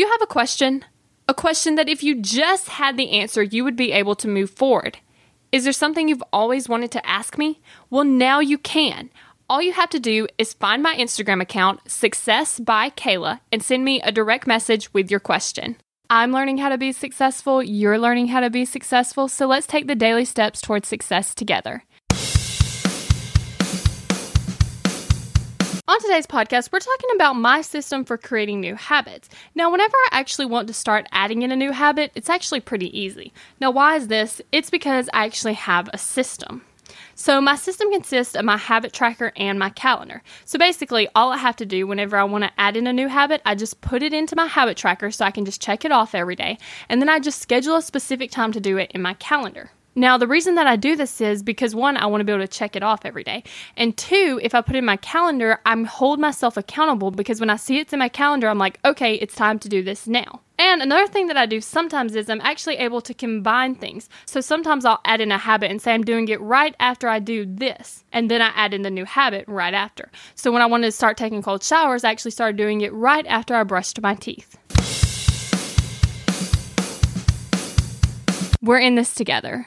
You have a question? A question that if you just had the answer, you would be able to move forward. Is there something you've always wanted to ask me? Well, now you can. All you have to do is find my Instagram account, Success by Kayla, and send me a direct message with your question. I'm learning how to be successful, you're learning how to be successful, so let's take the daily steps towards success together. On today's podcast, we're talking about my system for creating new habits. Now, whenever I actually want to start adding in a new habit, it's actually pretty easy. Now, why is this? It's because I actually have a system. So, my system consists of my habit tracker and my calendar. So, basically, all I have to do whenever I want to add in a new habit, I just put it into my habit tracker so I can just check it off every day. And then I just schedule a specific time to do it in my calendar. Now, the reason that I do this is because one, I want to be able to check it off every day. And two, if I put in my calendar, I'm hold myself accountable because when I see it's in my calendar, I'm like, okay, it's time to do this now. And another thing that I do sometimes is I'm actually able to combine things. So sometimes I'll add in a habit and say I'm doing it right after I do this. And then I add in the new habit right after. So when I wanted to start taking cold showers, I actually started doing it right after I brushed my teeth. We're in this together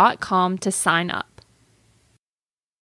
to sign up.